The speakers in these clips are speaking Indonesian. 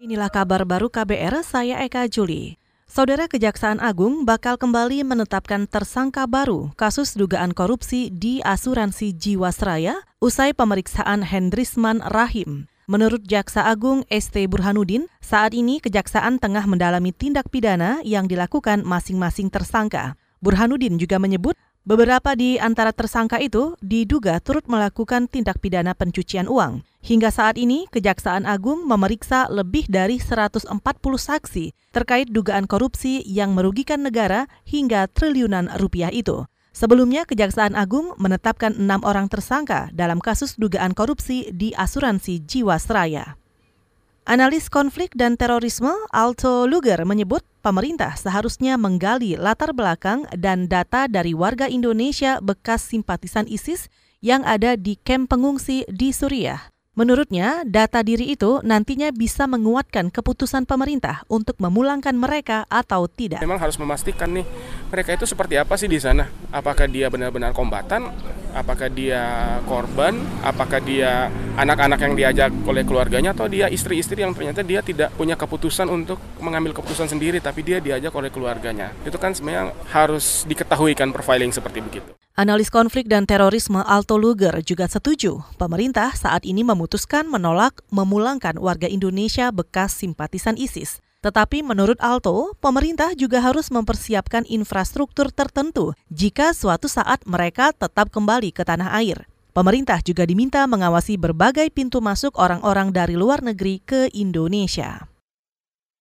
Inilah kabar baru KBR, saya Eka Juli. Saudara Kejaksaan Agung bakal kembali menetapkan tersangka baru kasus dugaan korupsi di asuransi Jiwasraya usai pemeriksaan Hendrisman Rahim. Menurut Jaksa Agung ST Burhanuddin, saat ini Kejaksaan tengah mendalami tindak pidana yang dilakukan masing-masing tersangka. Burhanuddin juga menyebut Beberapa di antara tersangka itu diduga turut melakukan tindak pidana pencucian uang. Hingga saat ini, Kejaksaan Agung memeriksa lebih dari 140 saksi terkait dugaan korupsi yang merugikan negara hingga triliunan rupiah itu. Sebelumnya, Kejaksaan Agung menetapkan enam orang tersangka dalam kasus dugaan korupsi di asuransi Jiwasraya. Analis konflik dan terorisme Alto Luger menyebut pemerintah seharusnya menggali latar belakang dan data dari warga Indonesia bekas simpatisan ISIS yang ada di kamp pengungsi di Suriah. Menurutnya, data diri itu nantinya bisa menguatkan keputusan pemerintah untuk memulangkan mereka atau tidak. Memang harus memastikan nih, mereka itu seperti apa sih di sana? Apakah dia benar-benar kombatan? Apakah dia korban? Apakah dia anak-anak yang diajak oleh keluarganya? Atau dia istri-istri yang ternyata dia tidak punya keputusan untuk mengambil keputusan sendiri, tapi dia diajak oleh keluarganya. Itu kan sebenarnya harus diketahui kan profiling seperti begitu. Analis konflik dan terorisme Alto Luger juga setuju pemerintah saat ini memutuskan menolak memulangkan warga Indonesia bekas simpatisan ISIS. Tetapi menurut Alto, pemerintah juga harus mempersiapkan infrastruktur tertentu jika suatu saat mereka tetap kembali ke tanah air. Pemerintah juga diminta mengawasi berbagai pintu masuk orang-orang dari luar negeri ke Indonesia.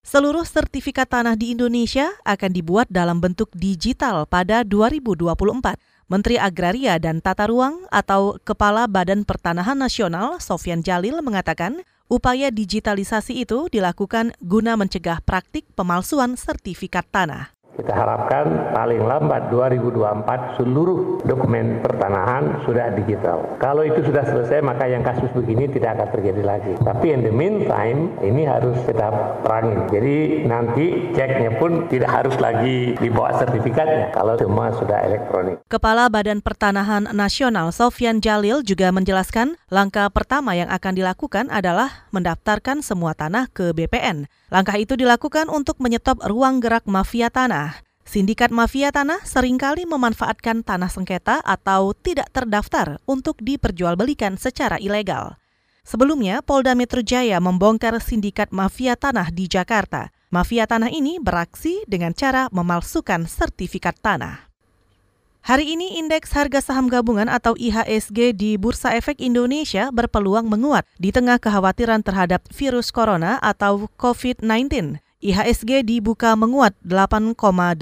Seluruh sertifikat tanah di Indonesia akan dibuat dalam bentuk digital pada 2024. Menteri Agraria dan Tata Ruang atau Kepala Badan Pertanahan Nasional Sofyan Jalil mengatakan upaya digitalisasi itu dilakukan guna mencegah praktik pemalsuan sertifikat tanah. Kita harapkan paling lambat 2024 seluruh dokumen pertanahan sudah digital. Kalau itu sudah selesai maka yang kasus begini tidak akan terjadi lagi. Tapi in the meantime ini harus kita perangin. Jadi nanti ceknya pun tidak harus lagi dibawa sertifikatnya kalau semua sudah elektronik. Kepala Badan Pertanahan Nasional Sofyan Jalil juga menjelaskan langkah pertama yang akan dilakukan adalah mendaftarkan semua tanah ke BPN. Langkah itu dilakukan untuk menyetop ruang gerak mafia tanah. Sindikat mafia tanah sering kali memanfaatkan tanah sengketa atau tidak terdaftar untuk diperjualbelikan secara ilegal. Sebelumnya, Polda Metro Jaya membongkar sindikat mafia tanah di Jakarta. Mafia tanah ini beraksi dengan cara memalsukan sertifikat tanah. Hari ini indeks harga saham gabungan atau IHSG di Bursa Efek Indonesia berpeluang menguat di tengah kekhawatiran terhadap virus corona atau COVID-19. IHSG dibuka menguat 8,83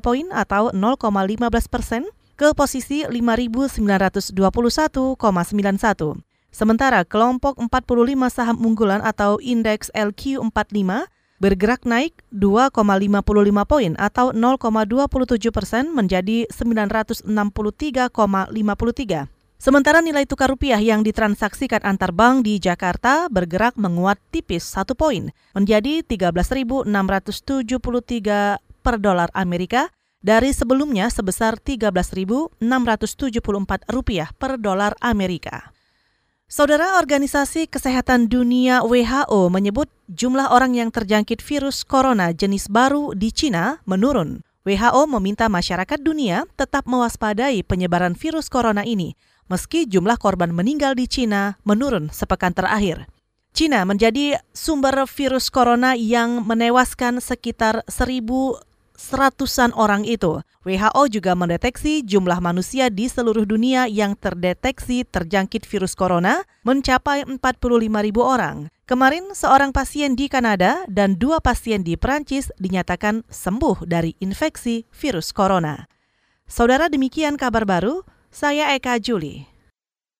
poin atau 0,15 persen ke posisi 5.921,91. Sementara kelompok 45 saham unggulan atau indeks LQ45 bergerak naik 2,55 poin atau 0,27 persen menjadi 963,53. Sementara nilai tukar rupiah yang ditransaksikan antar bank di Jakarta bergerak menguat tipis satu poin menjadi 13.673 per dolar Amerika dari sebelumnya sebesar 13.674 rupiah per dolar Amerika. Saudara Organisasi Kesehatan Dunia WHO menyebut jumlah orang yang terjangkit virus corona jenis baru di Cina menurun. WHO meminta masyarakat dunia tetap mewaspadai penyebaran virus corona ini, meski jumlah korban meninggal di Cina menurun sepekan terakhir. Cina menjadi sumber virus corona yang menewaskan sekitar 1.000 seratusan orang itu. WHO juga mendeteksi jumlah manusia di seluruh dunia yang terdeteksi terjangkit virus corona mencapai 45 ribu orang. Kemarin, seorang pasien di Kanada dan dua pasien di Prancis dinyatakan sembuh dari infeksi virus corona. Saudara demikian kabar baru, saya Eka Juli.